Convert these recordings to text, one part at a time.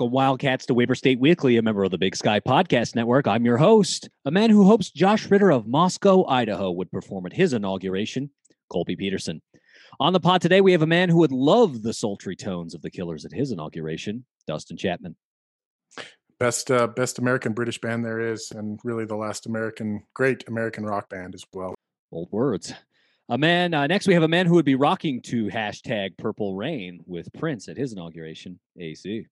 Welcome, Wildcats, to Weber State Weekly, a member of the Big Sky Podcast Network. I'm your host, a man who hopes Josh Ritter of Moscow, Idaho, would perform at his inauguration, Colby Peterson. On the pod today, we have a man who would love the sultry tones of the Killers at his inauguration, Dustin Chapman. Best, uh, best American British band there is, and really the last American, great American rock band as well. Old words. A man. Uh, next, we have a man who would be rocking to hashtag Purple Rain with Prince at his inauguration. AC.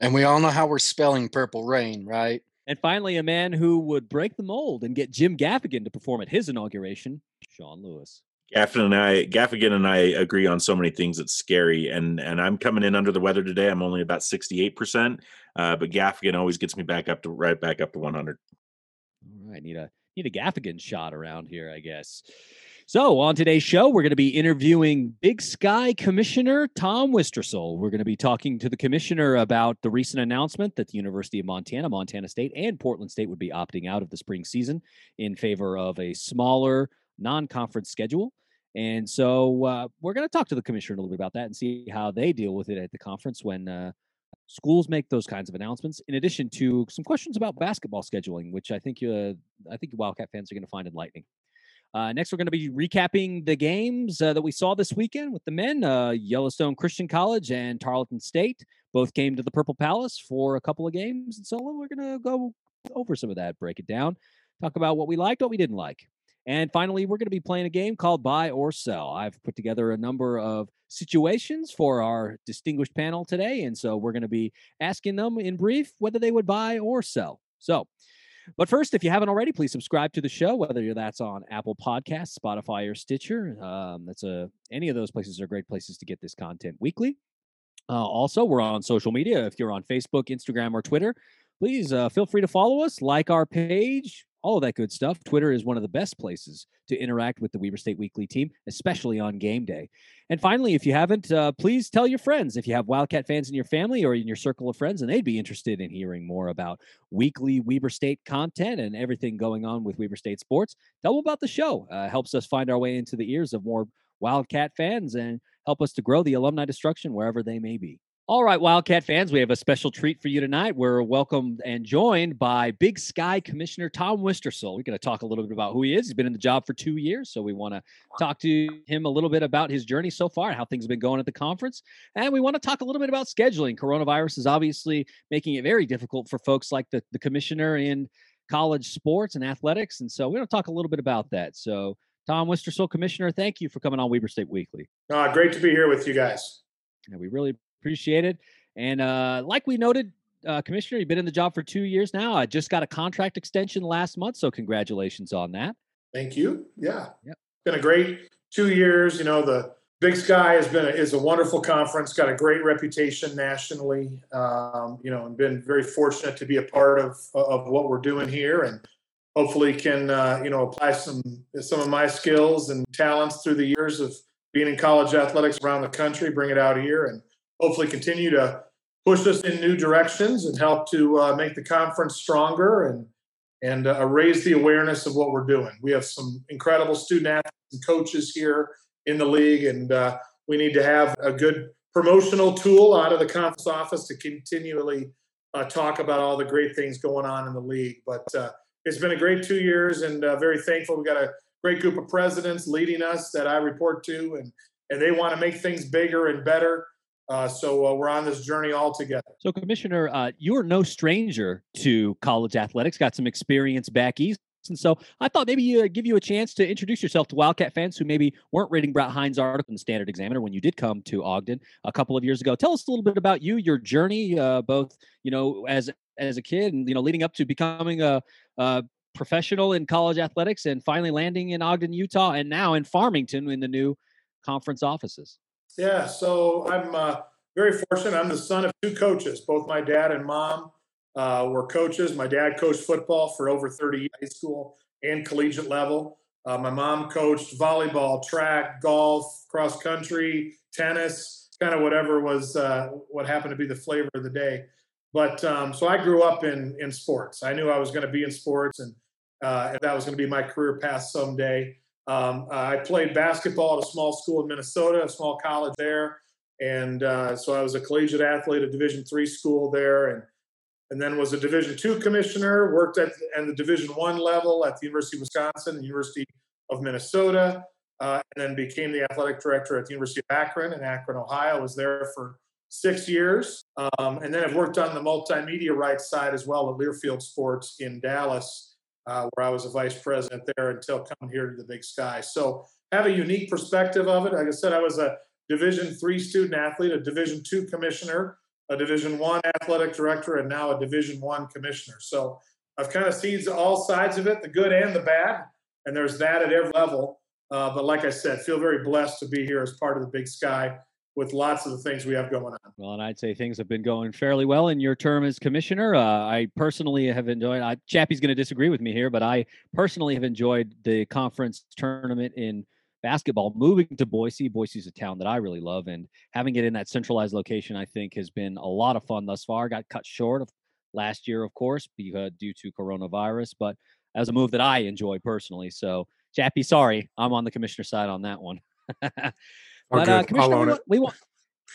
And we all know how we're spelling Purple Rain, right? And finally, a man who would break the mold and get Jim Gaffigan to perform at his inauguration. Sean Lewis. Gaffigan and I, Gaffigan and I agree on so many things. It's scary, and and I'm coming in under the weather today. I'm only about 68 percent, uh, but Gaffigan always gets me back up to right back up to 100. All right, need a need a Gaffigan shot around here, I guess. So, on today's show, we're going to be interviewing Big Sky Commissioner Tom Wistrcill. We're going to be talking to the commissioner about the recent announcement that the University of Montana, Montana State, and Portland State would be opting out of the spring season in favor of a smaller non conference schedule. And so, uh, we're going to talk to the commissioner a little bit about that and see how they deal with it at the conference when uh, schools make those kinds of announcements. In addition to some questions about basketball scheduling, which I think uh, I think Wildcat fans are going to find enlightening. Uh, next, we're going to be recapping the games uh, that we saw this weekend with the men. Uh, Yellowstone Christian College and Tarleton State both came to the Purple Palace for a couple of games. And so we're going to go over some of that, break it down, talk about what we liked, what we didn't like. And finally, we're going to be playing a game called Buy or Sell. I've put together a number of situations for our distinguished panel today. And so we're going to be asking them in brief whether they would buy or sell. So, but first, if you haven't already, please subscribe to the show, whether that's on Apple Podcasts, Spotify, or Stitcher. Um, that's a any of those places are great places to get this content weekly. Uh, also, we're on social media. If you're on Facebook, Instagram, or Twitter, please uh, feel free to follow us, like our page, all of that good stuff. Twitter is one of the best places to interact with the Weber State Weekly team, especially on game day. And finally, if you haven't, uh, please tell your friends. If you have Wildcat fans in your family or in your circle of friends, and they'd be interested in hearing more about weekly Weber State content and everything going on with Weber State sports, tell them about the show. Uh, helps us find our way into the ears of more Wildcat fans and help us to grow the alumni destruction wherever they may be. All right, Wildcat fans, we have a special treat for you tonight. We're welcomed and joined by Big Sky Commissioner Tom Wistrcill. We're going to talk a little bit about who he is. He's been in the job for two years, so we want to talk to him a little bit about his journey so far, how things have been going at the conference, and we want to talk a little bit about scheduling. Coronavirus is obviously making it very difficult for folks like the, the commissioner in college sports and athletics, and so we're going to talk a little bit about that. So, Tom Wistrcill, Commissioner, thank you for coming on Weber State Weekly. Uh, great to be here with you guys. Yeah, we really Appreciate it. And uh, like we noted, uh, Commissioner, you've been in the job for two years now. I just got a contract extension last month, so congratulations on that. Thank you. Yeah, yep. been a great two years. You know, the Big Sky has been a, is a wonderful conference, got a great reputation nationally. Um, you know, and been very fortunate to be a part of of what we're doing here, and hopefully can uh, you know apply some some of my skills and talents through the years of being in college athletics around the country, bring it out here, and hopefully continue to push us in new directions and help to uh, make the conference stronger and and uh, raise the awareness of what we're doing. We have some incredible student athletes and coaches here in the league, and uh, we need to have a good promotional tool out of the conference office to continually uh, talk about all the great things going on in the league. But uh, it's been a great two years, and uh, very thankful. We got a great group of presidents leading us that I report to, and and they want to make things bigger and better. Uh, so uh, we're on this journey all together. So, Commissioner, uh, you're no stranger to college athletics. Got some experience back east. And so I thought maybe you uh, give you a chance to introduce yourself to Wildcat fans who maybe weren't reading Brett Hein's article in the Standard Examiner when you did come to Ogden a couple of years ago. Tell us a little bit about you, your journey, uh, both you know as as a kid and you know leading up to becoming a, a professional in college athletics and finally landing in Ogden, Utah, and now in Farmington in the new conference offices. Yeah, so I'm uh, very fortunate. I'm the son of two coaches. Both my dad and mom uh, were coaches. My dad coached football for over 30 years, high school and collegiate level. Uh, my mom coached volleyball, track, golf, cross country, tennis, kind of whatever was uh, what happened to be the flavor of the day. But um, so I grew up in in sports. I knew I was going to be in sports, and, uh, and that was going to be my career path someday. Um, I played basketball at a small school in Minnesota, a small college there, and uh, so I was a collegiate athlete at Division three school there, and and then was a Division two commissioner. Worked at, and the Division one level at the University of Wisconsin and University of Minnesota, uh, and then became the athletic director at the University of Akron in Akron, Ohio. Was there for six years, um, and then I've worked on the multimedia rights side as well at Learfield Sports in Dallas, uh, where I was a vice president there until coming here to the Big Sky. So have a unique perspective of it. Like I said, I was a Division three student athlete, a Division two commissioner, a Division one athletic director, and now a Division one commissioner. So I've kind of seen all sides of it, the good and the bad, and there's that at every level. Uh, but like I said, feel very blessed to be here as part of the Big Sky with lots of the things we have going on. Well, and I'd say things have been going fairly well in your term as commissioner. Uh, I personally have enjoyed. I, Chappie's going to disagree with me here, but I personally have enjoyed the conference tournament in basketball. Moving to Boise, Boise's a town that I really love, and having it in that centralized location, I think, has been a lot of fun thus far. Got cut short of last year, of course, because due to coronavirus, but as a move that I enjoy personally. So, Chappie, sorry, I'm on the commissioner side on that one. but uh, Commissioner, we want, we want,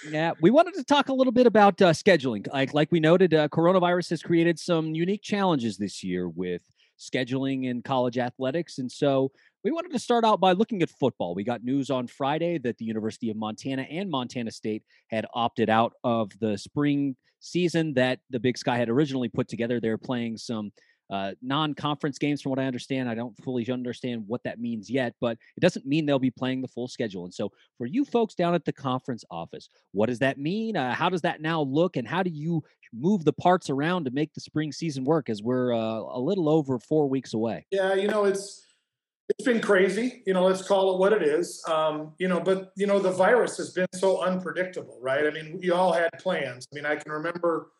yeah, we wanted to talk a little bit about uh, scheduling. Like, like we noted, uh, coronavirus has created some unique challenges this year with scheduling in college athletics, and so we wanted to start out by looking at football. We got news on Friday that the University of Montana and Montana State had opted out of the spring season that the Big Sky had originally put together. They're playing some uh, non-conference games from what i understand. I don't fully understand what that means yet but it doesn't mean they'll be playing the full schedule. And so for you folks down at the conference office what does that mean? Uh, how does that now look? And how do you move the parts around to make the spring season work as we're uh, a little over four weeks away? Yeah you know it's it's been crazy you know let's call it what it is. Um, you know but you know the virus has been so unpredictable right? I mean we all had plans. I mean i can remember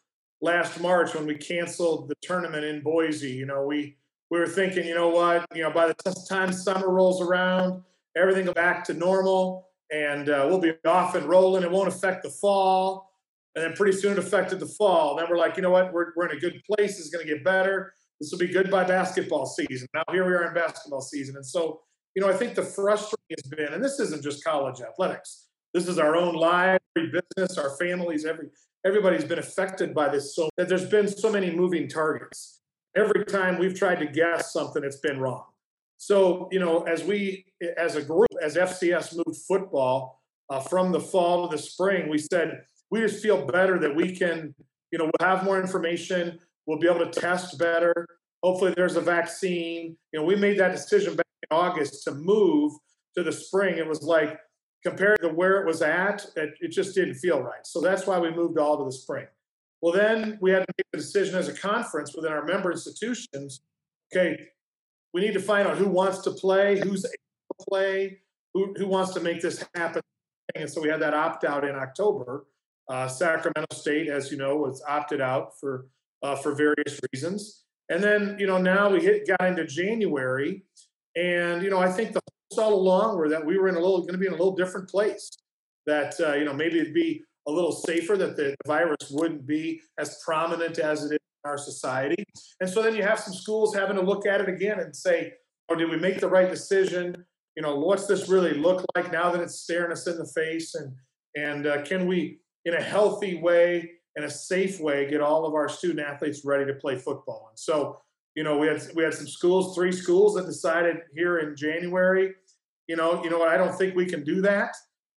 last March when we canceled the tournament in Boise. You know, we we were thinking, you know what, you know, by the time summer rolls around, everything go back to normal, and uh, we'll be off and rolling. It won't affect the fall, and then pretty soon it affected the fall. Then we're like, you know what, we're we're in a good place. It's going to get better. This will be good by basketball season. Now here we are in basketball season, and so you know, I think the frustrating has been, and this isn't just college athletics. This is our own life, business, our families, every everybody's been affected by this so that there's been so many moving targets. Every time we've tried to guess something, it's been wrong. So, you know, as we, as a group, as FCS moved football uh, from the fall to the spring, we said we just feel better that we can, you know, we'll have more information, we'll be able to test better. Hopefully, there's a vaccine. You know, we made that decision back in August to move to the spring. It was like compared to where it was at, it, it, just didn't feel right. So that's why we moved all to the spring. Well, then we had to make a decision as a conference within our member institutions. Okay, we need to find out who wants to play, who's able to play, who, who wants to make this happen. And so we had that opt out in October. Uh, Sacramento State, as you know, was opted out for uh, for various reasons. And then you know now we hit got into January, and you know I think the all along were that we were in a little going to be in a little different place. That uh, you know maybe it'd be a little safer that the virus wouldn't be as prominent as it is in our society. And so then you have some schools having to look at it again and say, "Oh, did we make the right decision? You know, what's this really look like now that it's staring us in the face? And and uh, can we, in a healthy way, in a safe way, get all of our student athletes ready to play football?" And so you know, we had we had some schools, three schools that decided here in January you know, you know what? I don't think we can do that,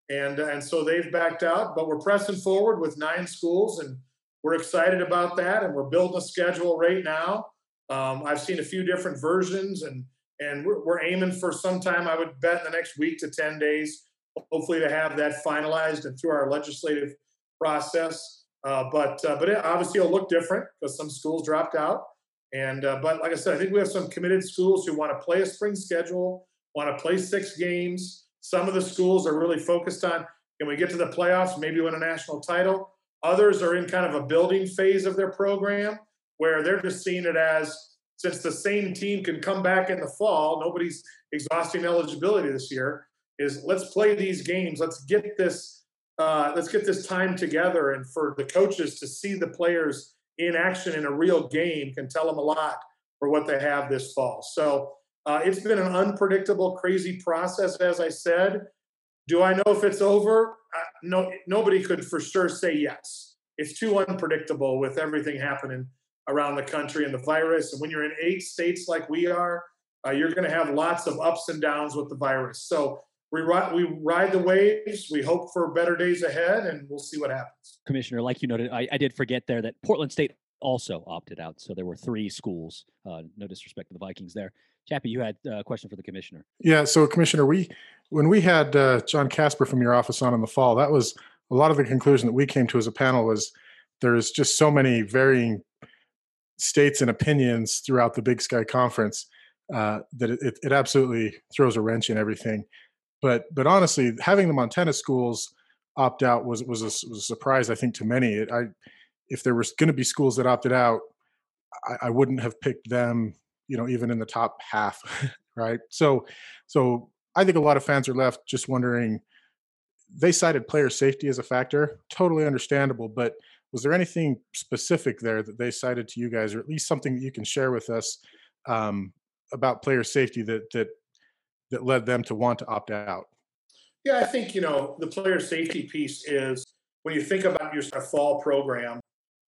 and and so they've backed out. But we're pressing forward with nine schools, and we're excited about that. And we're building a schedule right now. Um, I've seen a few different versions, and and we're, we're aiming for sometime. I would bet in the next week to ten days, hopefully, to have that finalized and through our legislative process. Uh, but uh, but it obviously will look different because some schools dropped out. And uh, but like I said, I think we have some committed schools who want to play a spring schedule want to play six games. Some of the schools are really focused on can we get to the playoffs, maybe win a national title. Others are in kind of a building phase of their program where they're just seeing it as since the same team can come back in the fall, nobody's exhausting eligibility this year. Is let's play these games. Let's get this. Uh, let's get this time together, and for the coaches to see the players in action in a real game can tell them a lot for what they have this fall. So uh, it's been an unpredictable, crazy process, as I said. Do I know if it's over? Uh, no, nobody could for sure say yes. It's too unpredictable with everything happening around the country and the virus. And when you're in eight states like we are, uh, you're going to have lots of ups and downs with the virus. So we ride, we ride the waves. We hope for better days ahead, and we'll see what happens. Commissioner, like you noted, I, I did forget there that Portland State also opted out. So there were three schools. Uh, no disrespect to the Vikings there. Chappie, you had a question for the commissioner. Yeah. So, Commissioner, we when we had uh, John Casper from your office on in the fall, that was a lot of the conclusion that we came to as a panel was there's just so many varying states and opinions throughout the Big Sky Conference uh, that it, it absolutely throws a wrench in everything. But but honestly, having the Montana schools opt out was was a, was a surprise, I think, to many. It, I if there was going to be schools that opted out, I, I, wouldn't have picked them, you know, even in the top half, right? So so I think a lot of fans are left just wondering. They cited player safety as a factor, totally understandable, but was there anything specific there that they cited to you guys, or at least something that you can share with us um, about player safety that that that led them to want to opt out? Yeah, I think you know the player safety piece is when you think about your fall program.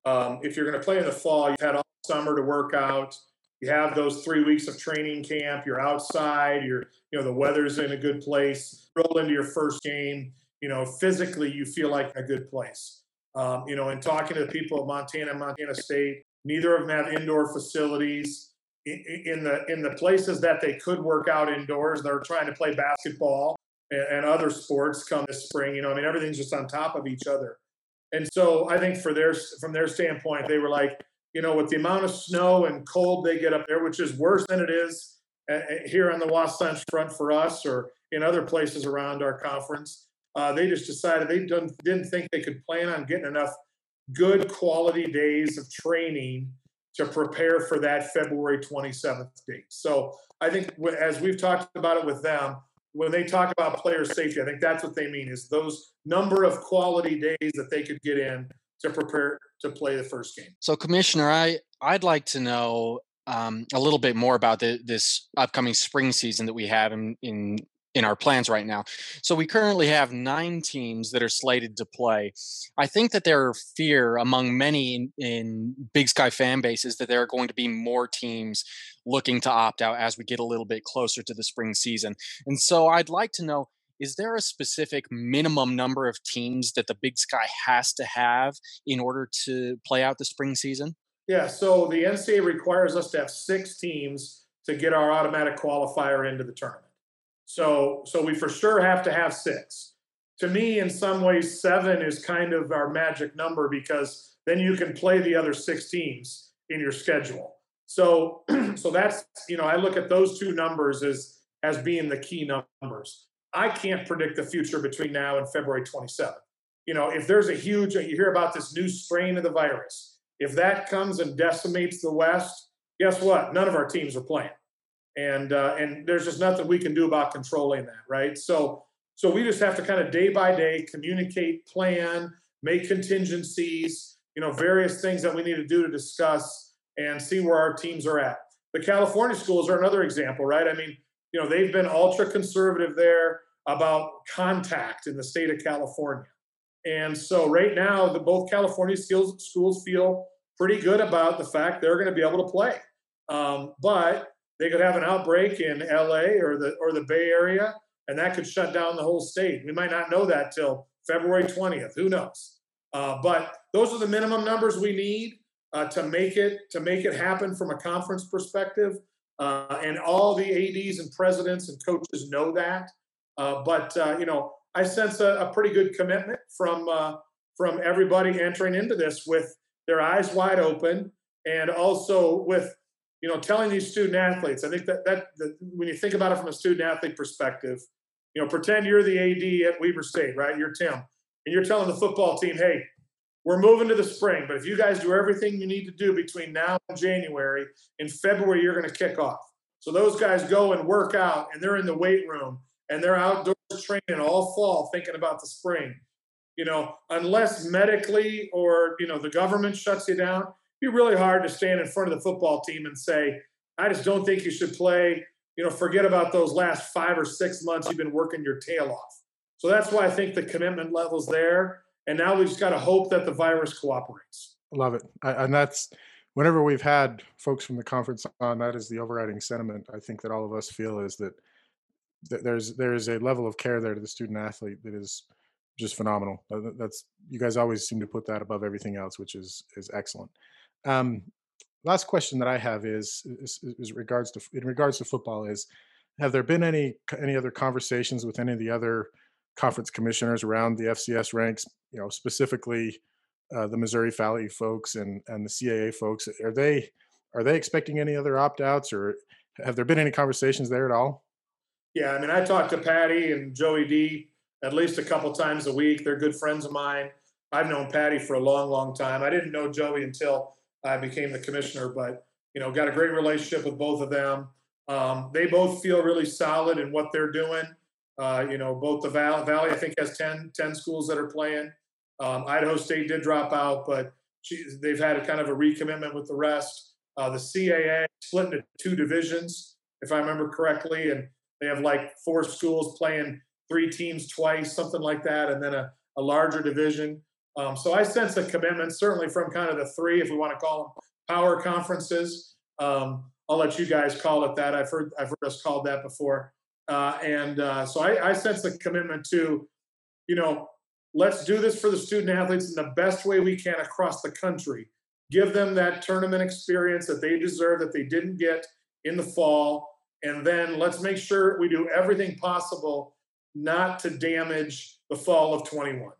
Um, if you're going to play in the fall, you've had all summer to work out. You have those three weeks of training camp. You're outside. You're you know the weather's in a good place. Roll into your first game. You know physically you feel like a good place. Um, you know, and talking to the people of Montana, Montana State, neither of them have indoor facilities in the in the places that they could work out indoors. They're trying to play basketball and, and other sports come this spring. You know, I mean, everything's just on top of each other. And so I think for their from their standpoint, they were like, you know, with the amount of snow and cold they get up there, which is worse than it is uh, uh, here on the Wasatch Front for us or in other places around our conference. Uh, they just decided they didn't, didn't think they could plan on getting enough good quality days of training to prepare for that February 27th date. So I think as we've talked about it with them, when they talk about player safety, I think that's what they mean is those number of quality days that they could get in to prepare to play the first game. So, Commissioner, I I'd like to know um, a little bit more about the, this upcoming spring season that we have in, in in our plans right now. So we currently have nine teams that are slated to play. I think that there are fear among many in, in, Big Sky fan bases that there are going to be more teams looking to opt out as we get a little bit closer to the spring season. And so I'd like to know is there a specific minimum number of teams that the Big Sky has to have in order to play out the spring season? Yeah, so the NCAA requires us to have six teams to get our automatic qualifier into the tournament. So, so we for sure have to have six. To me, in some ways, seven is kind of our magic number because then you can play the other six teams in your schedule. So, so that's you know I look at those two numbers as as being the key numbers. I can't predict the future between now and February 27th. You know, if there's a huge, you hear about this new strain of the virus. If that comes and decimates the West, guess what? None of our teams are playing and uh, and there's just nothing we can do about controlling that, right? So so we just have to kind of day by day communicate, plan, make contingencies, you know, various things that we need to do to discuss and see where our teams are at. The California schools are another example, right? I mean, you know, they've been ultra conservative there about contact in the state of California. And so right now, the both California schools, schools feel pretty good about the fact they're going to be able to play. Um, but they could have an outbreak in LA or the or the Bay Area, and that could shut down the whole state. We might not know that till February 20th. Who knows? Uh, but those are the minimum numbers we need uh, to make it to make it happen from a conference perspective. Uh, and all the ads and presidents and coaches know that. Uh, but uh, you know, I sense a, a, pretty good commitment from uh, from everybody entering into this with their eyes wide open, and also with you know, telling these student athletes, I think that, that, that when you think about it from a student athlete perspective, you know, pretend you're the AD at Weber State, right? You're Tim, and you're telling the football team, hey, we're moving to the spring, but if you guys do everything you need to do between now and January, in February, you're going to kick off. So those guys go and work out, and they're in the weight room, and they're outdoors training all fall, thinking about the spring. You know, unless medically or you know the government shuts you down, be really hard to stand in front of the football team and say, I just don't think you should play. You know, forget about those last five or six months you've been working your tail off. So that's why I think the commitment level's there. And now we just got to hope that the virus cooperates. Love it. And that's whenever we've had folks from the conference on, that is the overriding sentiment. I think that all of us feel is that, that there's there is a level of care there to the student athlete that is just phenomenal. That's you guys always seem to put that above everything else, which is is excellent. Um, last question that I have is, is, is regards to in regards to football is have there been any any other conversations with any of the other conference commissioners around the FCS ranks? You know, specifically uh, the Missouri Valley folks and and the CAA folks. Are they are they expecting any other opt outs, or have there been any conversations there at all? Yeah, I mean, I talked to Patty and Joey D at least a couple times a week. They're good friends of mine. I've known Patty for a long, long time. I didn't know Joey until I became the commissioner, but you know, got a great relationship with both of them. Um, they both feel really solid in what they're doing. Uh, you know, both the Valley, Valley, I think, has 10, 10 schools that are playing. Um, Idaho State did drop out, but she, they've had a kind of a recommitment with the rest. Uh, the CAA split into two divisions, if I remember correctly, and they have like four schools playing three teams twice, something like that, and then a, a larger division. Um, so I sense a commitment, certainly from kind of the three, if we want to call them power conferences. Um, I'll let you guys call it that. I've heard I've heard us called that before, uh, and uh, so I, I sense the commitment to, you know, let's do this for the student athletes in the best way we can across the country. Give them that tournament experience that they deserve that they didn't get in the fall, and then let's make sure we do everything possible not to damage the fall of 21.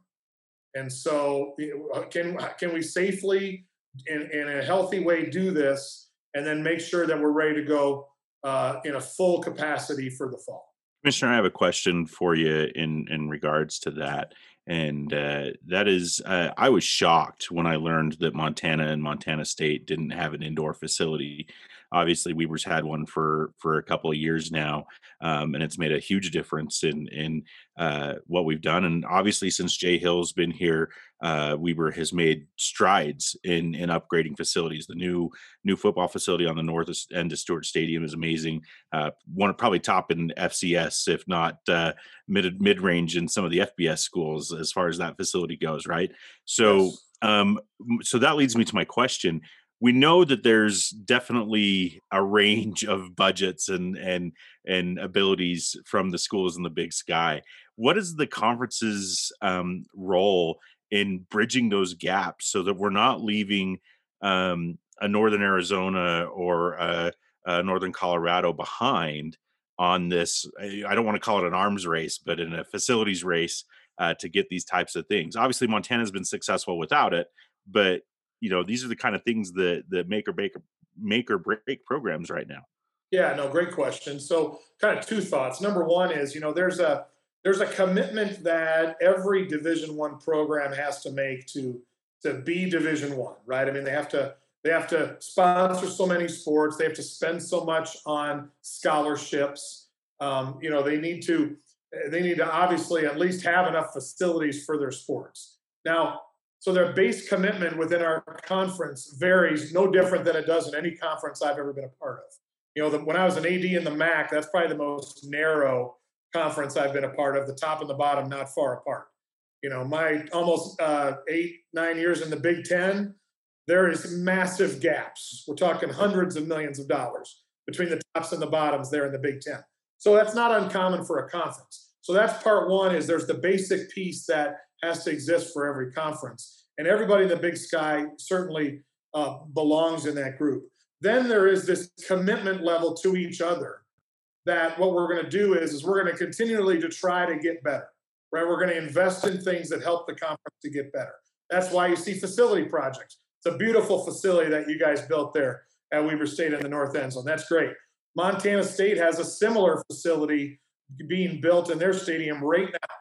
And so, uh, can can we safely, in, in a healthy way, do this, and then make sure that we're ready to go uh, in a full capacity for the fall? Commissioner, I have a question for you in in regards to that, and uh, that is, uh, I was shocked when I learned that Montana and Montana State didn't have an indoor facility obviously Weber's had one for for a couple of years now, um, and it's made a huge difference in in uh, what we've done. And obviously, since Jay Hill's been here, uh, Weber has made strides in in upgrading facilities. The new new football facility on the north end of Stewart Stadium is amazing. Uh, one of probably top in FCS, if not uh, mid mid range in some of the FBS schools as far as that facility goes. Right. So. Yes. Um, so that leads me to my question we know that there's definitely a range of budgets and and and abilities from the schools in the big sky. What is the conference's um, role in bridging those gaps so that we're not leaving um, a northern arizona or a, a northern colorado behind on this i don't want to call it an arms race but in a facilities race uh, to get these types of things? Obviously montana's been successful without it but you know these are the kind of things that that make or break make or break programs right now. Yeah no great question. So kind of two thoughts. Number one is you know there's a there's a commitment that every division one program has to make to to be division one right? I mean they have to they have to sponsor so many sports they have to spend so much on scholarships. Um, you know they need to they need to obviously at least have enough facilities for their sports. Now so their base commitment within our conference varies no different than it does in any conference I've ever been a part of. You know, the, when I was an AD in the MAC, that's probably the most narrow conference I've been a part of, the top and the bottom not far apart. You know, my almost uh, eight, nine years in the Big Ten, there is massive gaps. We're talking hundreds of millions of dollars between the tops and the bottoms there in the Big Ten. So that's not uncommon for a conference. So that's part one is there's the basic piece that has to exist for every conference. And everybody in the big sky certainly uh, belongs in that group. Then there is this commitment level to each other that what we're going to do is, is we're going to continually to try to get better, right? We're going to invest in things that help the conference to get better. That's why you see facility projects. It's a beautiful facility that you guys built there at Weber State in the North End Zone. That's great. Montana State has a similar facility being built in their stadium right now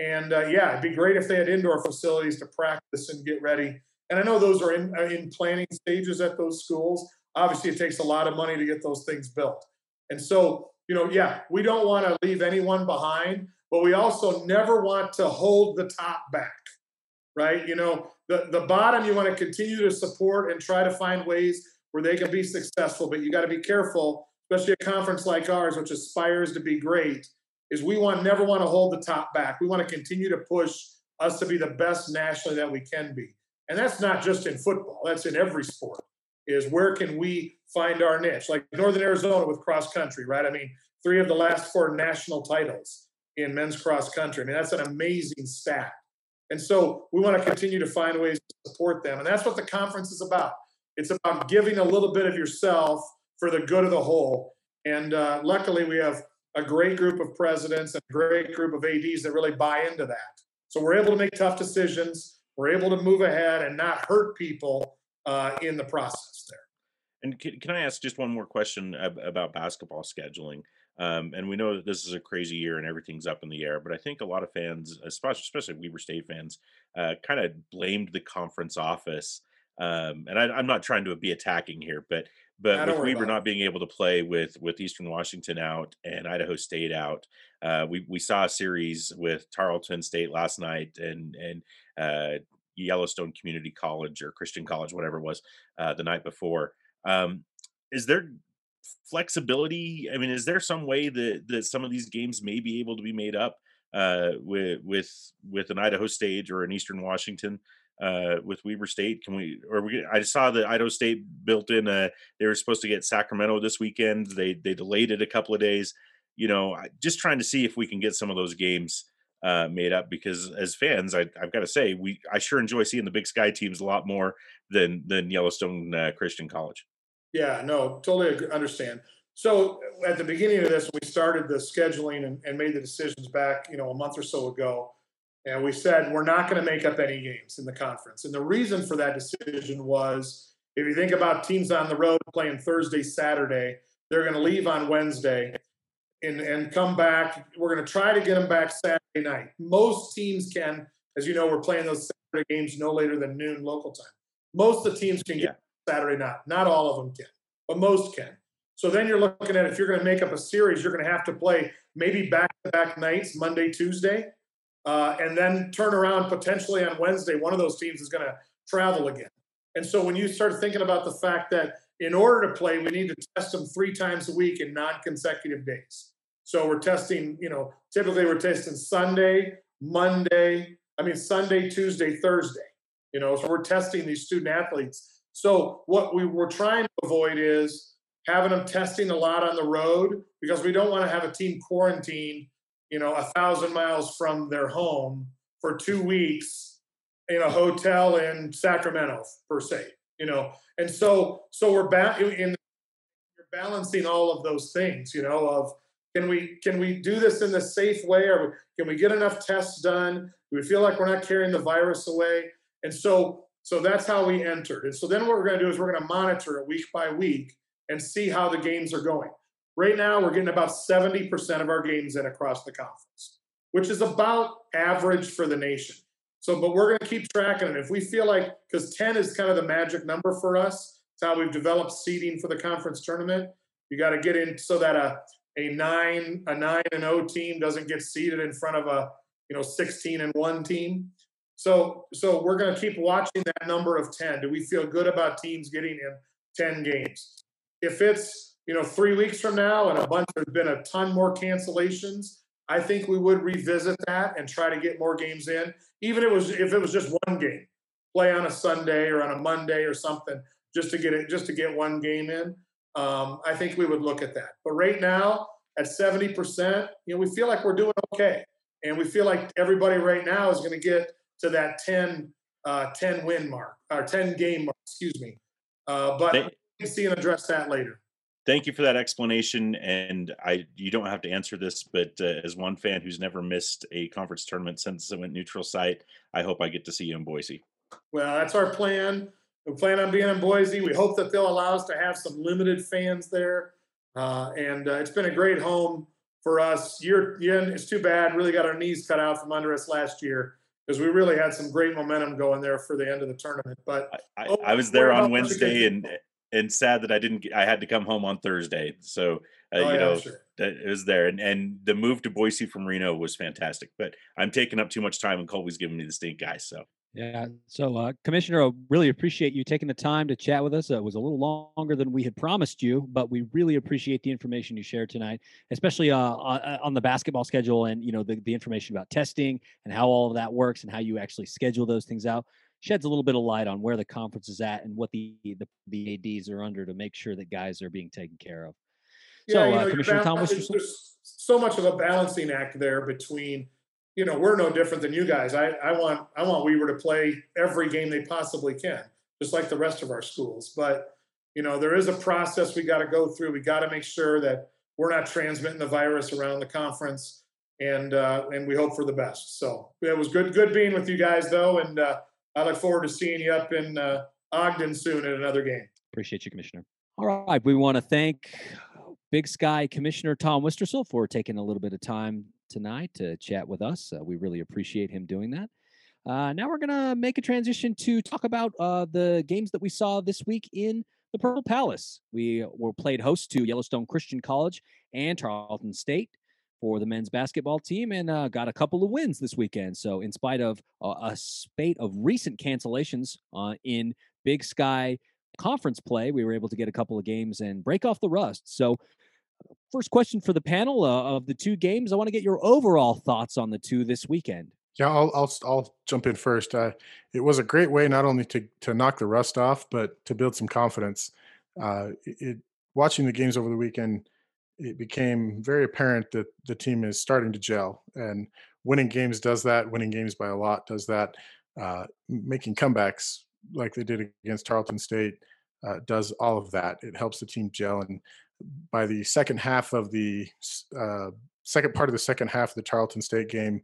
and uh, yeah, it'd be great if they had indoor facilities to practice and get ready. And I know those are in, in planning stages at those schools. Obviously, it takes a lot of money to get those things built. And so, you know, yeah, we don't want to leave anyone behind, but we also never want to hold the top back, right? You know, the, the bottom you want to continue to support and try to find ways where they can be successful, but you got to be careful, especially a conference like ours, which aspires to be great is we want never want to hold the top back. We want to continue to push us to be the best nationally that we can be. And that's not just in football, that's in every sport. Is where can we find our niche? Like Northern Arizona with cross country, right? I mean, three of the last four national titles in men's cross country. I mean, that's an amazing stat. And so we want to continue to find ways to support them. And that's what the conference is about. It's about giving a little bit of yourself for the good of the whole. And uh, luckily, we have a great group of presidents and a great group of ADs that really buy into that. So we're able to make tough decisions. We're able to move ahead and not hurt people uh, in the process there. And can, can I ask just one more question about basketball scheduling? Um, and we know that this is a crazy year and everything's up in the air, but I think a lot of fans, especially, Weber State fans, uh, kind of blamed the conference office. Um, and I, am not trying to be attacking here, but but with Weber not being able to play with with Eastern Washington out and Idaho State out, uh, we we saw a series with Tarleton State last night and and uh, Yellowstone Community College or Christian College, whatever it was, uh, the night before. Um, is there flexibility? I mean, is there some way that that some of these games may be able to be made up uh, with with with an Idaho State or an Eastern Washington? Uh, with Weber State, can we? Or we? I saw that Idaho State built in a. They were supposed to get Sacramento this weekend. They they delayed it a couple of days. You know, just trying to see if we can get some of those games uh, made up because as fans, I, have got to say we I sure enjoy seeing the Big Sky teams a lot more than than Yellowstone uh, Christian College. Yeah, no, totally understand. So at the beginning of this, we started the scheduling and, and made the decisions back, you know, a month or so ago. And we said we're not going to make up any games in the conference. And the reason for that decision was if you think about teams on the road playing Thursday, Saturday, they're going to leave on Wednesday and, and come back. We're going to try to get them back Saturday night. Most teams can, as you know, we're playing those Saturday games no later than noon local time. Most of the teams can get Saturday night. Not all of them can, but most can. So then you're looking at if you're going to make up a series, you're going to have to play maybe back to back nights, Monday, Tuesday, uh, and then turn around potentially on Wednesday. One of those teams is going to travel again. And so when you start thinking about the fact that in order to play, we need to test them three times a week in non consecutive days. So we're testing, you know, typically we're testing Sunday, Monday, I mean, Sunday, Tuesday, Thursday. You know, so we're testing these student athletes. So what we were trying to avoid is having them testing a lot on the road because we don't want to have a team quarantine, you know, a thousand miles from their home for two weeks in a hotel in Sacramento per se, you know. And so, so we're back in balancing all of those things, you know, of can we can we do this in the safe way or can we get enough tests done? Do we feel like we're not carrying the virus away? And so, so that's how we entered. And so then what we're going to do is we're going to monitor it week by week and see how the games are going. Right now, we're getting about 70% of our games in across the conference, which is about average for the nation. So, but we're going to keep tracking it. If we feel like, because 10 is kind of the magic number for us, it's how we've developed seeding for the conference tournament. You got to get in so that a, a nine, a nine and O team doesn't get seeded in front of a, you know, 16 and one team. So, so we're going to keep watching that number of 10. Do we feel good about teams getting in 10 games? If it's, you know, three weeks from now and a bunch, there's been a ton more cancellations, I think we would revisit that and try to get more games in. Even if it was, if it was just one game, play on a Sunday or on a Monday or something, just to get it, just to get one game in. Um, I think we would look at that. But right now, at 70%, you know, we feel like we're doing okay. And we feel like everybody right now is going to get to that 10, uh, 10 win mark or 10 game mark, excuse me. Uh, but they, we see and address that later. Thank you for that explanation. And I, you don't have to answer this, but uh, as one fan who's never missed a conference tournament since it went neutral site, I hope I get to see you in Boise. Well, that's our plan. We plan on being in Boise. We hope that they'll allow us to have some limited fans there. Uh, and uh, it's been a great home for us. Year, yeah, it's too bad. Really got our knees cut out from under us last year because we really had some great momentum going there for the end of the tournament. But I, I, I was there on Wednesday and and sad that I didn't. I had to come home on Thursday, so uh, oh, you yeah, know sure. that it was there. And and the move to Boise from Reno was fantastic. But I'm taking up too much time, and Colby's giving me the stink guy. So Yeah. So, uh, Commissioner, I really appreciate you taking the time to chat with us. Uh, it was a little longer than we had promised you, but we really appreciate the information you shared tonight, especially uh, uh on the basketball schedule and you know the, the information about testing and how all of that works and how you actually schedule those things out. Sheds a little bit of light on where the conference is at and what the the, the ads are under to make sure that guys are being taken care of. Yeah, so, you uh, Commissioner Tom, there's so much of a balancing act there between you know, we're no different than you guys. I, I want I want Weber to play every game they possibly can, just like the rest of our schools. But you know, there is a process we got to go through. We got to make sure that we're not transmitting the virus around the conference, and uh, and we hope for the best. So it was good good being with you guys though, and uh, I look forward to seeing you up in uh, Ogden soon at another game. Appreciate you, Commissioner. All right, we want to thank Big Sky Commissioner Tom Wistrcill for taking a little bit of time tonight to chat with us. Uh, we really appreciate him doing that. Uh, now we're going to make a transition to talk about uh, the games that we saw this week in the Purple Palace. We were played host to Yellowstone Christian College and Tarleton State for the men's basketball team and uh, got a couple of wins this weekend. So, in spite of uh, a spate of recent cancellations uh, in Big Sky conference play, we were able to get a couple of games and break off the rust. So, first question for the panel uh, of the two games. I want to get your overall thoughts on the two this weekend. Yeah, I'll I'll, I'll jump in first. Uh, it was a great way not only to to knock the rust off, but to build some confidence. Uh, it, watching the games over the weekend, it became very apparent that the team is starting to gel, and winning games does that. Winning games by a lot does that. Uh, making comebacks like they did against Tarleton State uh, does all of that. It helps the team gel, and by the second half of the uh, second part of the second half of the Tarleton State game,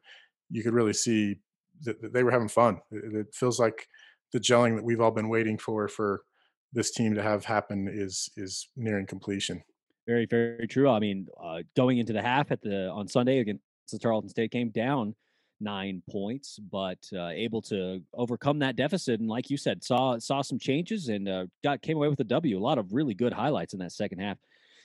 you could really see that, that they were having fun. It, it, feels like the gelling that we've all been waiting for for this team to have happen is is nearing completion. Very, very true. I mean, uh, going into the half at the on Sunday against the Tarleton State game, down nine points, but uh, able to overcome that deficit. And like you said, saw saw some changes and uh, got came away with a W. A lot of really good highlights in that second half.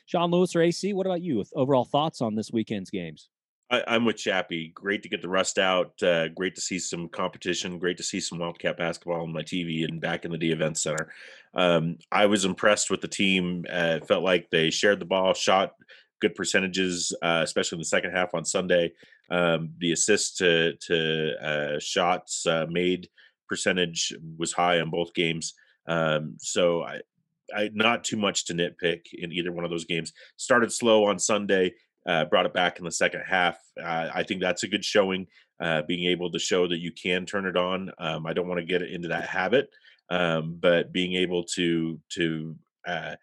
Sean Lewis or AC, what about you? With overall thoughts on this weekend's games? I, am with Chappie. Great to get the rust out. Uh, great to see some competition. Great to see some Wildcat basketball on my TV and back in the Dee Event Center. Um, I was impressed with the team. Uh, felt like they shared the ball, shot good percentages, uh, especially in the second half on Sunday. Um, the assist to to uh, shots uh, made percentage was high on both games. Um, so I, I, not too much to nitpick in either one of those games. Started slow on Sunday, uh, brought it back in the second half. Uh, I think that's a good showing. Uh, being able to show that you can turn it on. Um, I don't want to get into that habit, um, but being able to to uh,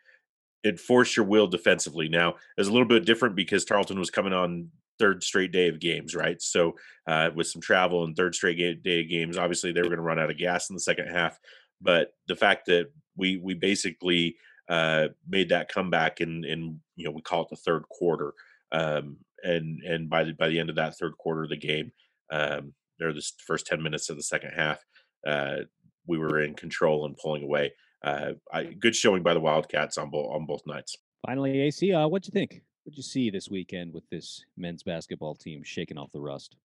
enforce your will defensively. Now, it's a little bit different because Tarleton was coming on third straight day of games, right? So uh, with some travel and third straight day of games, obviously they were going to run out of gas in the second half. But the fact that we we basically uh, made that comeback in in you know we call it the third quarter, um, and and by the by the end of that third quarter of the game, um, or the first ten minutes of the second half, uh, we were in control and pulling away. Uh, I, good showing by the Wildcats on both on both nights. Finally, AC, uh, what'd you think? What'd you see this weekend with this men's basketball team shaking off the rust?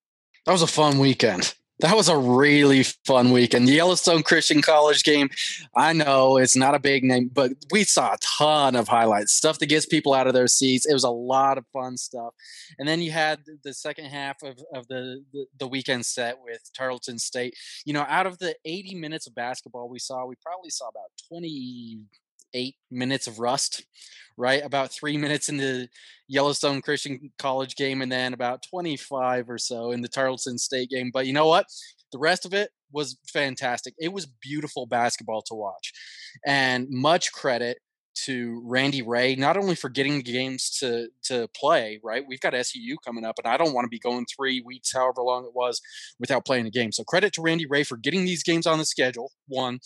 That was a fun weekend. That was a really fun weekend. The Yellowstone Christian College game. I know it's not a big name, but we saw a ton of highlights, stuff that gets people out of their seats. It was a lot of fun stuff. And then you had the second half of, of the, the, the weekend set with Tarleton State. You know, out of the 80 minutes of basketball we saw, we probably saw about 28 minutes of rust right? About three minutes in the Yellowstone Christian College game, and then about 25 or so in the Tarleton State game. But you know what? The rest of it was fantastic. It was beautiful basketball to watch. And much credit to Randy Rahe, not only for getting the games to to play, right? We've got SUU coming up, and I don't want to be going three weeks, however long it was, without playing a game. So credit to Randy Rahe for getting these games on the schedule. One,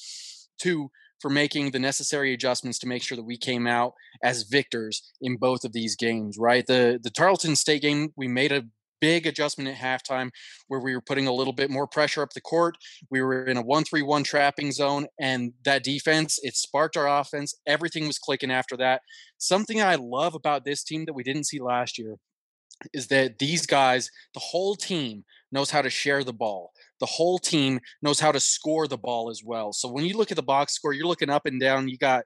two, for making the necessary adjustments to make sure that we came out as victors in both of these games, right? The the Tarleton State game, we made a big adjustment at halftime where we were putting a little bit more pressure up the court. We were in a 1-3-1 trapping zone and that defense, it sparked our offense. Everything was clicking after that. Something I love about this team that we didn't see last year is that these guys, the whole team knows how to share the ball. The whole team knows how to score the ball as well. So when you look at the box score, you're looking up and down. You got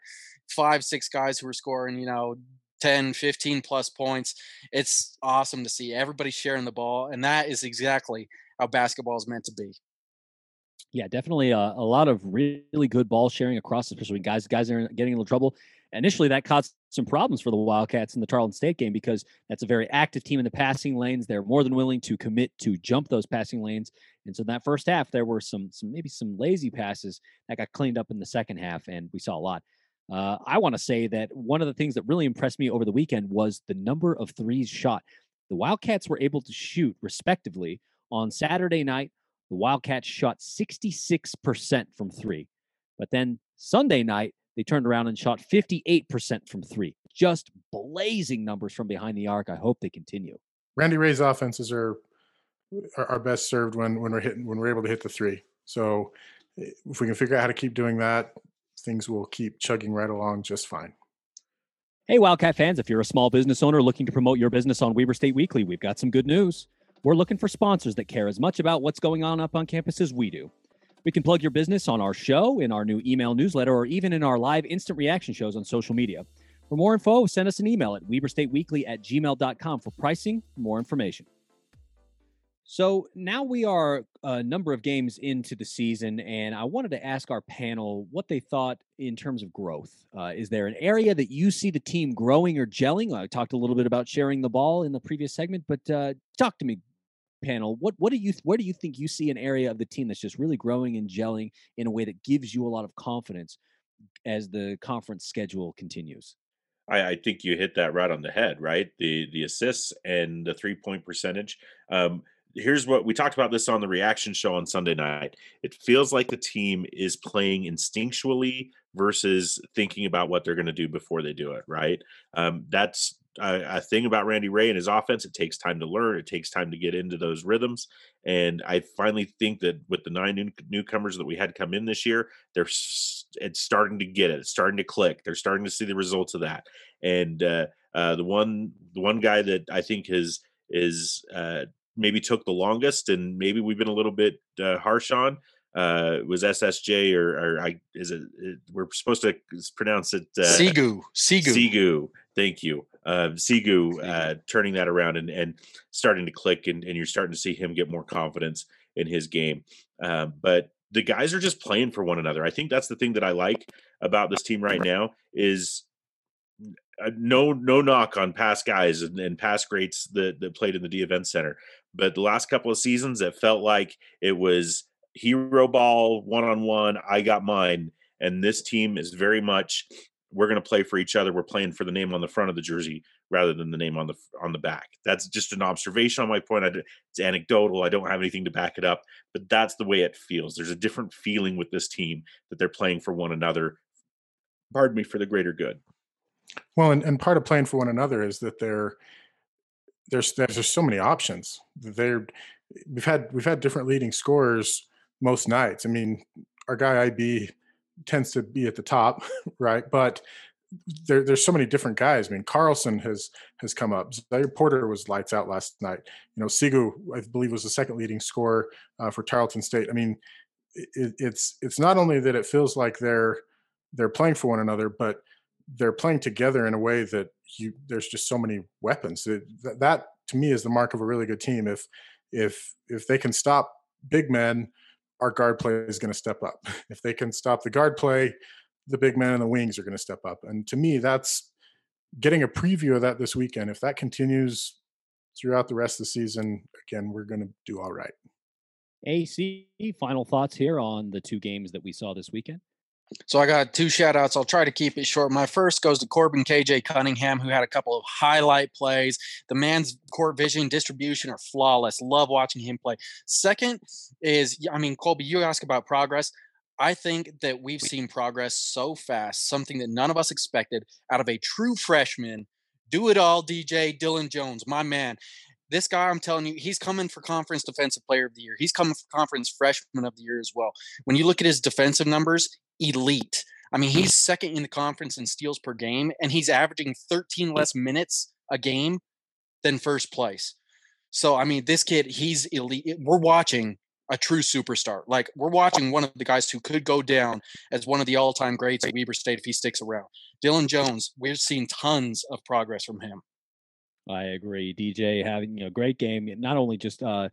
five, six guys who are scoring, you know, 10, 15 plus points. It's awesome to see everybody sharing the ball. And that is exactly how basketball is meant to be. Yeah, definitely a, a lot of really good ball sharing across, especially guys guys are getting in little trouble. Initially, that caused some problems for the Wildcats in the Tarleton State game because that's a very active team in the passing lanes. They're more than willing to commit to jump those passing lanes. And so in that first half, there were some some maybe some lazy passes that got cleaned up in the second half, and we saw a lot. Uh, I want to say that one of the things that really impressed me over the weekend was the number of threes shot. The Wildcats were able to shoot respectively on Saturday night. The Wildcats shot 66% from three, but then Sunday night they turned around and shot 58% from three. Just blazing numbers from behind the arc. I hope they continue. Randy Rahe's offenses are are, best served when when we're hitting when we're able to hit the three. So if we can figure out how to keep doing that, things will keep chugging right along just fine. Hey, Wildcat fans, if you're a small business owner looking to promote your business on Weber State Weekly, we've got some good news. We're looking for sponsors that care as much about what's going on up on campus as we do. We can plug your business on our show, in our new email newsletter, or even in our live instant reaction shows on social media. For more info, send us an email at weberstateweekly at gmail.com for pricing more information. So now we are a number of games into the season, and I wanted to ask our panel what they thought in terms of growth. Uh, is there an area that you see the team growing or gelling? I talked a little bit about sharing the ball in the previous segment, but uh, talk to me, panel. What what do you where do you think you see an area of the team that's just really growing and gelling in a way that gives you a lot of confidence as the conference schedule continues? I, I think you hit that right on the head, right? The the assists and the three point percentage. Um, here's what we talked about this on the reaction show on Sunday night. It feels like the team is playing instinctually versus thinking about what they're going to do before they do it. Right. Um, that's a, a, thing about Randy Rahe and his offense. It takes time to learn. It takes time to get into those rhythms. And I finally think that with the nine new, newcomers that we had come in this year, they're it's starting to get it. It's starting to click. They're starting to see the results of that. And uh, uh, the one the one guy that I think has is uh, maybe took the longest, and maybe we've been a little bit uh, harsh on. Uh, was SSJ or, or I is it, it, We're supposed to pronounce it uh, Sigu. Sigu. Sigu. Thank you, uh, Sigu. Uh, turning that around and, and starting to click, and, and you're starting to see him get more confidence in his game. Uh, but the guys are just playing for one another. I think that's the thing that I like about this team right now is uh, no no knock on past guys and, and past greats that, that played in the Dee Event Center. But the last couple of seasons, it felt like it was hero ball one on one. I got mine, and this team is very much we're going to play for each other. We're playing for the name on the front of the jersey rather than the name on the on the back. That's just an observation on my point. I, it's anecdotal. I don't have anything to back it up, but that's the way it feels. There's a different feeling with this team that they're playing for one another. Pardon me for the greater good. Well, and, and part of playing for one another is that they're there's there's just so many options. They're we've had we've had different leading scorers most nights. I mean, our guy IB tends to be at the top, right? But there, there's so many different guys. I mean, Carlson has has come up. Zahir Porter was lights out last night. You know, Sigu, I believe, was the second leading scorer uh, for Tarleton State. I mean, it, it's it's not only that it feels like they're they're playing for one another, but they're playing together in a way that you there's just so many weapons. It, that, that to me is the mark of a really good team. If if if they can stop big men, our guard play is going to step up. If they can stop the guard play, the big man and the wings are going to step up. And to me, that's getting a preview of that this weekend. If that continues throughout the rest of the season, again, we're going to do all right. AC, final thoughts here on the two games that we saw this weekend? So I got two shout outs. I'll try to keep it short. My first goes to Corbin KJ Cunningham, who had a couple of highlight plays. The man's court vision distribution are flawless. Love watching him play. Second is, I mean, Colby, you ask about progress. I think that we've seen progress so fast, something that none of us expected out of a true freshman. Do it all, DJ Dillon Jones, my man. This guy, I'm telling you, he's coming for conference defensive player of the year. He's coming for conference freshman of the year as well. When you look at his defensive numbers, elite. I mean, he's second in the conference in steals per game, and he's averaging 13 mm. less minutes a game than first place. So I mean, this kid, he's elite. We're watching a true superstar. Like we're watching one of the guys who could go down as one of the all-time greats at Weber State if he sticks around. Dillon Jones, we've seen tons of progress from him. I agree. DJ having you know great game, not only just uh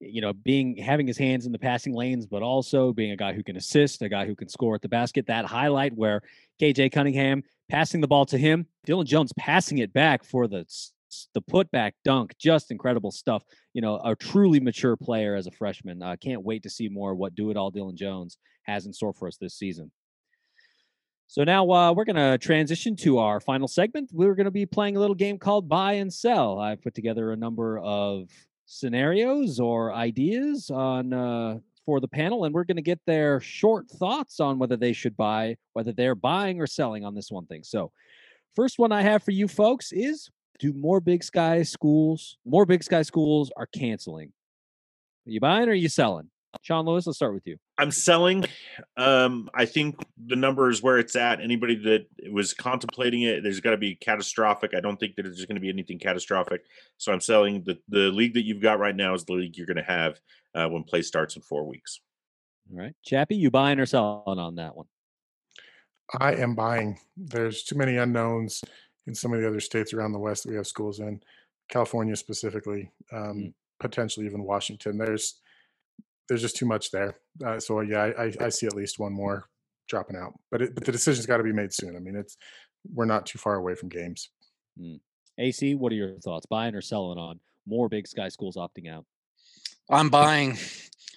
you know being having his hands in the passing lanes, but also being a guy who can assist, a guy who can score at the basket. That highlight where KJ Cunningham passing the ball to him, Dillon Jones passing it back for the the putback dunk, just incredible stuff. You know, a truly mature player as a freshman. Uh, can't wait to see more what do it all Dillon Jones has in store for us this season. So now uh, we're going to transition to our final segment. We're going to be playing a little game called Buy and Sell. I've put together a number of scenarios or ideas on uh, for the panel, and we're going to get their short thoughts on whether they should buy, whether they're buying or selling on this one thing. So, first one I have for you folks is: Do more Big Sky schools, more Big Sky schools are canceling? Are you buying or are you selling? Sean Lewis, let's start with you. I'm selling. Um, I think the number is where it's at. Anybody that was contemplating it, there's got to be catastrophic. I don't think that there's going to be anything catastrophic. So I'm selling. The the league that you've got right now is the league you're going to have uh, when play starts in four weeks. All right, Chappie, you buying or selling on that one? I am buying. There's too many unknowns in some of the other states around the West that we have schools in, California specifically, um, mm. potentially even Washington. There's there's just too much there. Uh, so yeah, I, I see at least one more dropping out, but it, but the decision's got to be made soon. I mean, it's we're not too far away from games. Mm. AC, what are your thoughts? Buying or selling on more Big Sky schools opting out? I'm buying.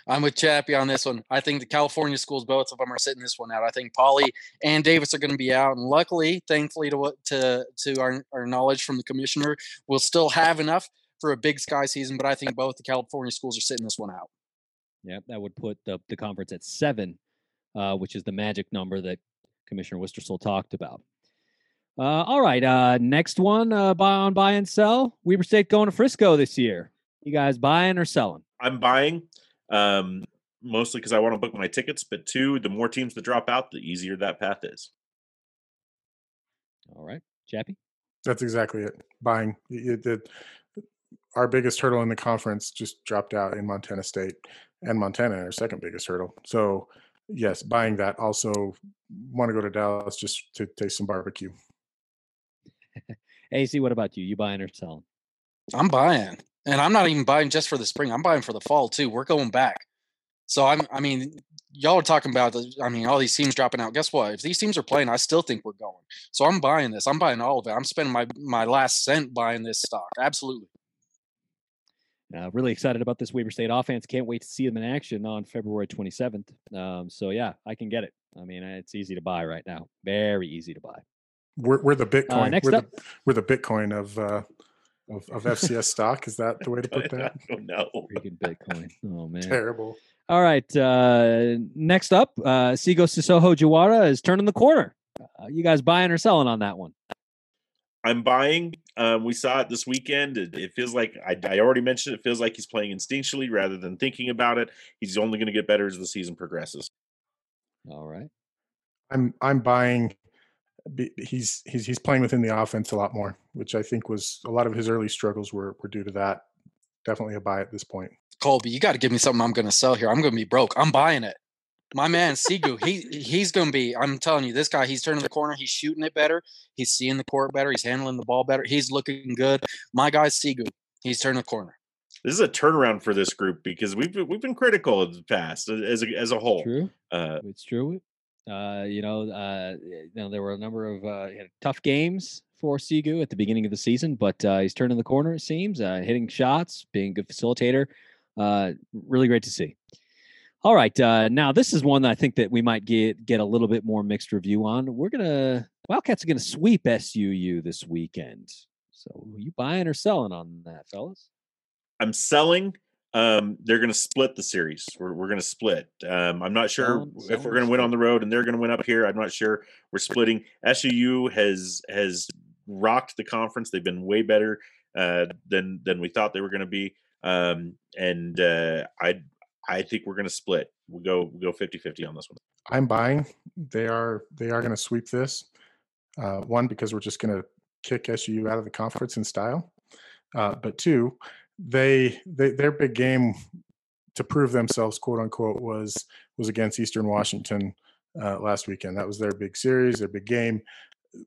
I'm with Chappie on this one. I think the California schools, both of them, are sitting this one out. I think Poly and Davis are going to be out, and luckily, thankfully to to to our, our knowledge from the commissioner, we'll still have enough for a Big Sky season. But I think both the California schools are sitting this one out. Yeah, that would put the, the conference at seven, uh, which is the magic number that Commissioner Wistrcill talked about. Uh, all right, uh, next one uh, buy on buy and sell. Weber State going to Frisco this year. You guys buying or selling? I'm buying, um, mostly because I want to book my tickets. But two, the more teams that drop out, the easier that path is. All right, Chappie. That's exactly it. Buying. It, it, our biggest hurdle in the conference just dropped out in Montana State and Montana our second biggest hurdle. So yes, buying that. Also want to go to Dallas just to taste some barbecue. AC, what about you? You buying or selling? I'm buying. And I'm not even buying just for the spring. I'm buying for the fall too. We're going back. So I'm I mean, y'all are talking about the, I mean, all these teams dropping out. Guess what? If these teams are playing, I still think we're going. So I'm buying this. I'm buying all of it. I'm spending my my last cent buying this stock. Absolutely. Uh, really excited about this Weber State offense. Can't wait to see them in action on February 27th. Um, so yeah, I can get it. I mean, it's easy to buy right now. Very easy to buy. We're, we're the uh, Bitcoin. Uh, next we're, up, the, we're the Bitcoin of, uh, of, of FCS stock. Is that the way to put that? No, freaking Bitcoin. Oh man, terrible. All right. Uh, next up, uh, Seikou Sisoko Jawara is turning the corner. Uh, you guys buying or selling on that one? I'm buying. Um, we saw it this weekend. It, it feels like I, I, already mentioned. It feels like he's playing instinctually rather than thinking about it. He's only going to get better as the season progresses. All right. I'm I'm buying. He's he's he's playing within the offense a lot more, which I think was a lot of his early struggles were were due to that. Definitely a buy at this point. Colby, you got to give me something I'm going to sell here. I'm going to be broke. I'm buying it my man Sigu, he he's gonna be. I'm telling you, this guy, he's turning the corner. He's shooting it better. He's seeing the court better. He's handling the ball better. He's looking good. My guy Sigu, he's turning the corner. This is a turnaround for this group because we've we've been critical in the past as a, as a whole. True, uh, it's true. Uh, you know, uh, you know, there were a number of uh, tough games for Sigu at the beginning of the season, but uh, he's turning the corner. It seems, uh, hitting shots, being a good facilitator. Uh, really great to see. All right. Uh, now this is one that I think that we might get get a little bit more mixed review on. We're gonna Wildcats are gonna sweep SUU this weekend. So you buying or selling on that, fellas? I'm selling. Um, they're going to split the series. We're, we're going to split. Um, I'm not sure selling, if selling, we're going to win on the road and they're going to win up here. I'm not sure. We're splitting. SUU has has rocked the conference. They've been way better uh, than than we thought they were going to be. Um, and uh, I I think we're going to split. We'll go we'll go 50-50 on this one. I'm buying. They are they are going to sweep this. Uh, one because we're just going to kick SU out of the conference in style. Uh, but two, they, they their big game to prove themselves, quote unquote, was was against Eastern Washington uh, last weekend. That was their big series, their big game.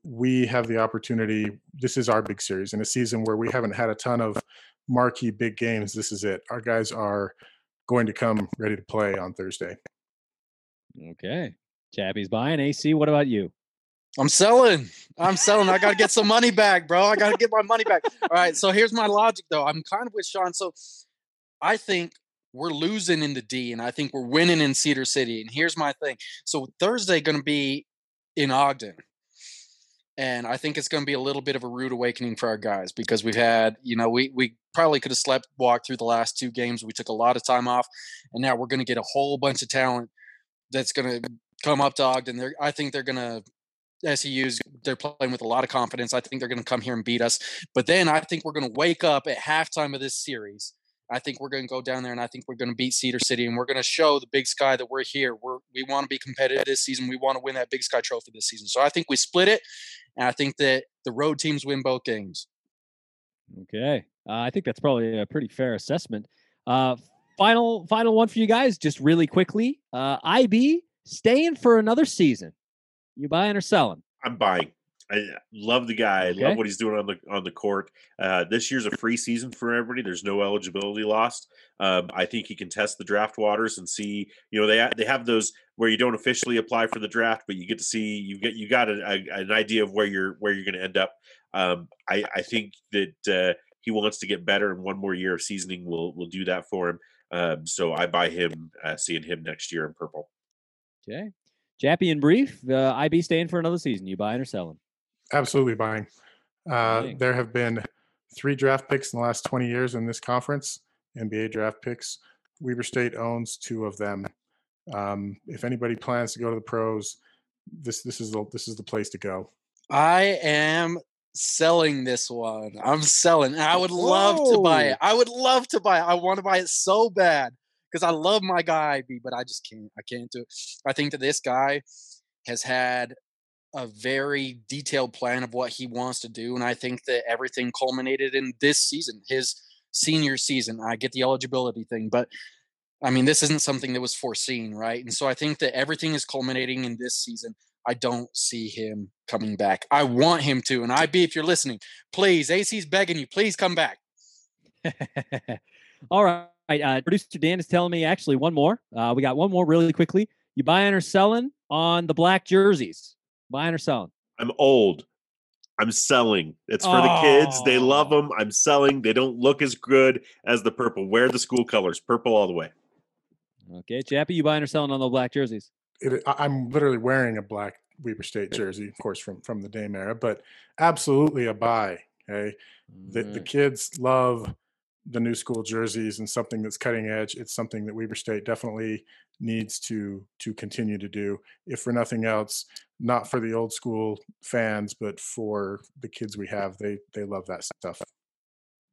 We have the opportunity. This is our big series in a season where we haven't had a ton of marquee big games. This is it. Our guys are going to come ready to play on Thursday. Okay. Chappie's buying. AC, what about you? I'm selling. I'm selling. I got to get some money back, bro. I got to get my money back. All right. So here's my logic, though. I'm kind of with Sean. So I think we're losing in the D, and I think we're winning in Cedar City. And here's my thing. So Thursday going to be in Ogden. And I think it's going to be a little bit of a rude awakening for our guys because we've had, you know, we we probably could have slept walked through the last two games. We took a lot of time off, and now we're going to get a whole bunch of talent that's going to come up to Ogden. They're, I think they're going to SUU's they're playing with a lot of confidence. I think they're going to come here and beat us. But then I think we're going to wake up at halftime of this series. I think we're going to go down there and I think we're going to beat Cedar City and we're going to show the Big Sky that we're here. We're we want to be competitive this season. We want to win that Big Sky trophy this season. So I think we split it and I think that the road teams win both games. Okay. Uh, I think that's probably a pretty fair assessment. Uh, final final one for you guys just really quickly. Uh, IB staying for another season. You buying or selling? I'm buying. I love the guy. I love what he's doing on the on the court. Uh, this year's a free season for everybody. There's no eligibility lost. Um, I think he can test the draft waters and see. You know, they they have those where you don't officially apply for the draft, but you get to see you get you got a, a, an idea of where you're where you're going to end up. Um, I I think that uh, he wants to get better, and one more year of seasoning will will do that for him. Um, so I buy him uh, seeing him next year in purple. Okay. Chappie in brief, uh, IB staying for another season. You buying or selling? Absolutely buying. Uh, there have been three draft picks in the last 20 years in this conference, NBA draft picks. Weber State owns two of them. Um, if anybody plans to go to the pros, this this is the this is the place to go. I am selling this one. I'm selling. I would love Whoa. to buy it. I would love to buy it. I want to buy it so bad because I love my guy IB, but I just can't. I can't do it. I think that this guy has had a very detailed plan of what he wants to do, and I think that everything culminated in this season, his senior season. I get the eligibility thing, but I mean, this isn't something that was foreseen, right? And so I think that everything is culminating in this season. I don't see him coming back. I want him to. And IB, if you're listening, please, AC's begging you, please come back. All right uh, producer Dan is telling me actually one more. Uh, we got one more really quickly. You buying or selling on the black jerseys? Buying or selling? I'm old. I'm selling. It's for oh. the kids. They love them. I'm selling. They don't look as good as the purple. Wear the school colors, purple all the way. Okay, Chappie, you buying or selling on the black jerseys? It, I'm literally wearing a black Weber State jersey, of course, from from the Dame era, but absolutely a buy. Okay, the, the mm. kids love the new school jerseys and something that's cutting edge. It's something that Weber State definitely needs to to continue to do. If for nothing else, not for the old school fans, but for the kids we have, they they love that stuff.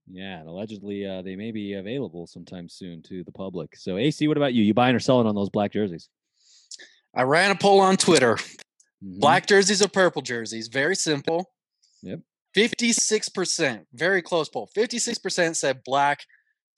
Yeah, and allegedly uh, they may be available sometime soon to the public. So AC, what about you? You buying or selling on those black jerseys? I ran a poll on Twitter. Mm-hmm. Black jerseys or purple jerseys? Very simple. Yep. 56%, very close poll. 56% said black,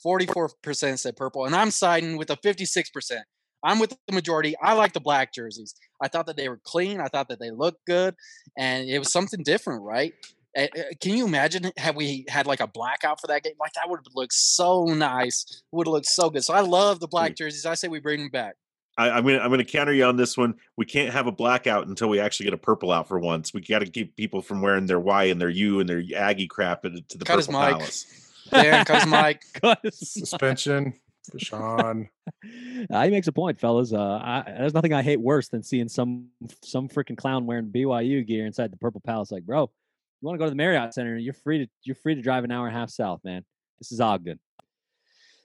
44% said purple. And I'm siding with the 56%. I'm with the majority. I like the black jerseys. I thought that they were clean. I thought that they looked good. And it was something different, right? Eh, eh, can you imagine had we had like a blackout for that game? Like that would have looked so nice. Would have looked so good. So I love the black hmm. jerseys. I say we bring them back. I, am gonna I'm gonna counter you on this one. We can't have a blackout until we actually get a purple out for once. We got to keep people from wearing their Y and their U and their Aggie crap to the cut purple palace. Dan, cut his mic. Suspension for Sean. uh, he makes a point, fellas. Uh, I, there's nothing I hate worse than seeing some some freaking clown wearing BYU gear inside the Purple Palace. Like, bro, you want to go to the Marriott Center? You're free to you're free to drive an hour and a half south, man. This is Ogden.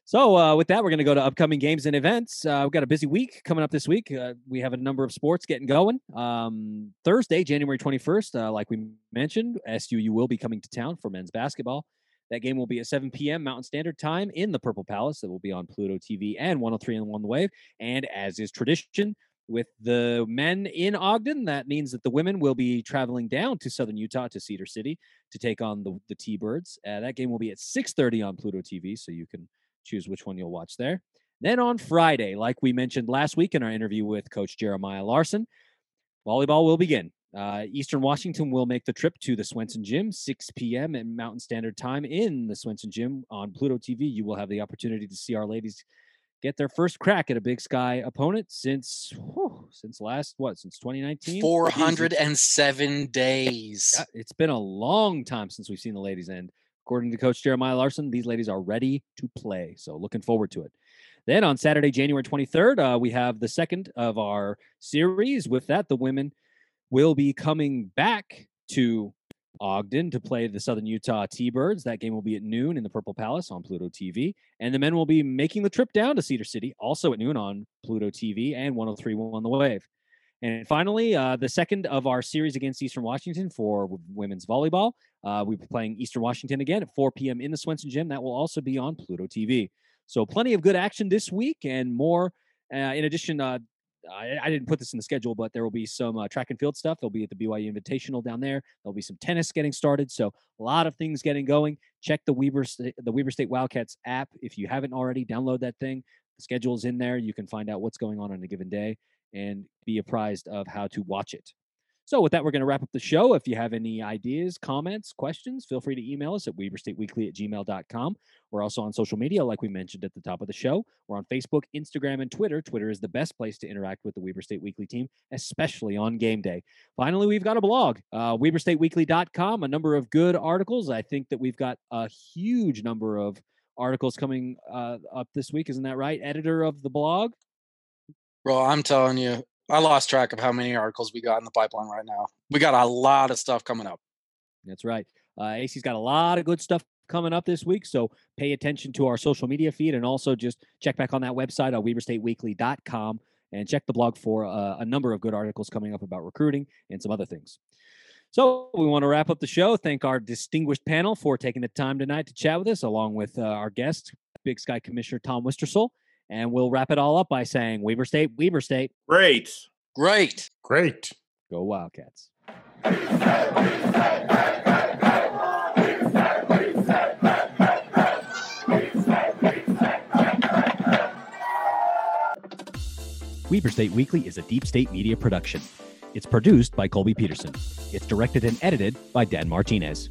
So, uh, with that, we're going to go to upcoming games and events. Uh, we've got a busy week coming up this week. Uh, we have a number of sports getting going. Um, Thursday, January 21st, uh, like we mentioned, SUU will be coming to town for men's basketball. That game will be at 7 p.m. Mountain Standard Time in the Purple Palace. It will be on Pluto TV and 103 and 1 The Wave. And as is tradition, with the men in Ogden, that means that the women will be traveling down to Southern Utah to Cedar City to take on the the T-Birds. Uh, that game will be at 6:30 on Pluto TV, so you can choose which one you'll watch there. Then on Friday, like we mentioned last week in our interview with Coach Jeremiah Larsen, volleyball will begin. Uh, Eastern Washington will make the trip to the Swenson Gym, 6 p.m. at Mountain Standard Time in the Swenson Gym on Pluto TV. You will have the opportunity to see our ladies get their first crack at a Big Sky opponent since whew, since last what since 2019 407 days it's been a long time since we've seen the ladies and according to coach jeremiah larsen these ladies are ready to play so looking forward to it then on saturday january 23rd uh, we have the second of our series with that the women will be coming back to Ogden to play the Southern Utah T Birds. That game will be at noon in the Purple Palace on Pluto TV. And the men will be making the trip down to Cedar City, also at noon on Pluto TV and 1031 The Wave. And finally, uh, the second of our series against Eastern Washington for women's volleyball. Uh, we'll be playing Eastern Washington again at 4 p.m. in the Swenson Gym. That will also be on Pluto TV. So, plenty of good action this week and more. Uh, in addition, uh, I, I, didn't put this in the schedule, but there will be some uh, track and field stuff. There'll be at the BYU Invitational down there. There'll be some tennis getting started. So a lot of things getting going. Check the Weber the Weber State Wildcats app if you haven't already. Download that thing. The schedule is in there. You can find out what's going on on a given day and be apprised of how to watch it. So, with that, we're going to wrap up the show. If you have any ideas, comments, questions, feel free to email us at weberstateweekly at gmail.com. We're also on social media, like we mentioned at the top of the show. We're on Facebook, Instagram, and Twitter. Twitter is the best place to interact with the Weber State Weekly team, especially on game day. Finally, we've got a blog, uh, weberstateweekly.com, a number of good articles. I think that we've got a huge number of articles coming uh, up this week. Isn't that right? Editor of the blog? Bro, I'm telling you, I lost track of how many articles we got in the pipeline right now. We got a lot of stuff coming up. That's right. Uh, AC's got a lot of good stuff coming up this week. So pay attention to our social media feed and also just check back on that website on weberstateweekly.com and check the blog for uh, a number of good articles coming up about recruiting and some other things. So we want to wrap up the show. Thank our distinguished panel for taking the time tonight to chat with us, along with uh, our guest, Big Sky Commissioner Tom Wistrcill. And we'll wrap it all up by saying Weber State, Weber State. Great. Great. Great. Go Wildcats. Weber State Weekly is a deep state media production. It's produced by Colby Peterson. It's directed and edited by Dan Martinez.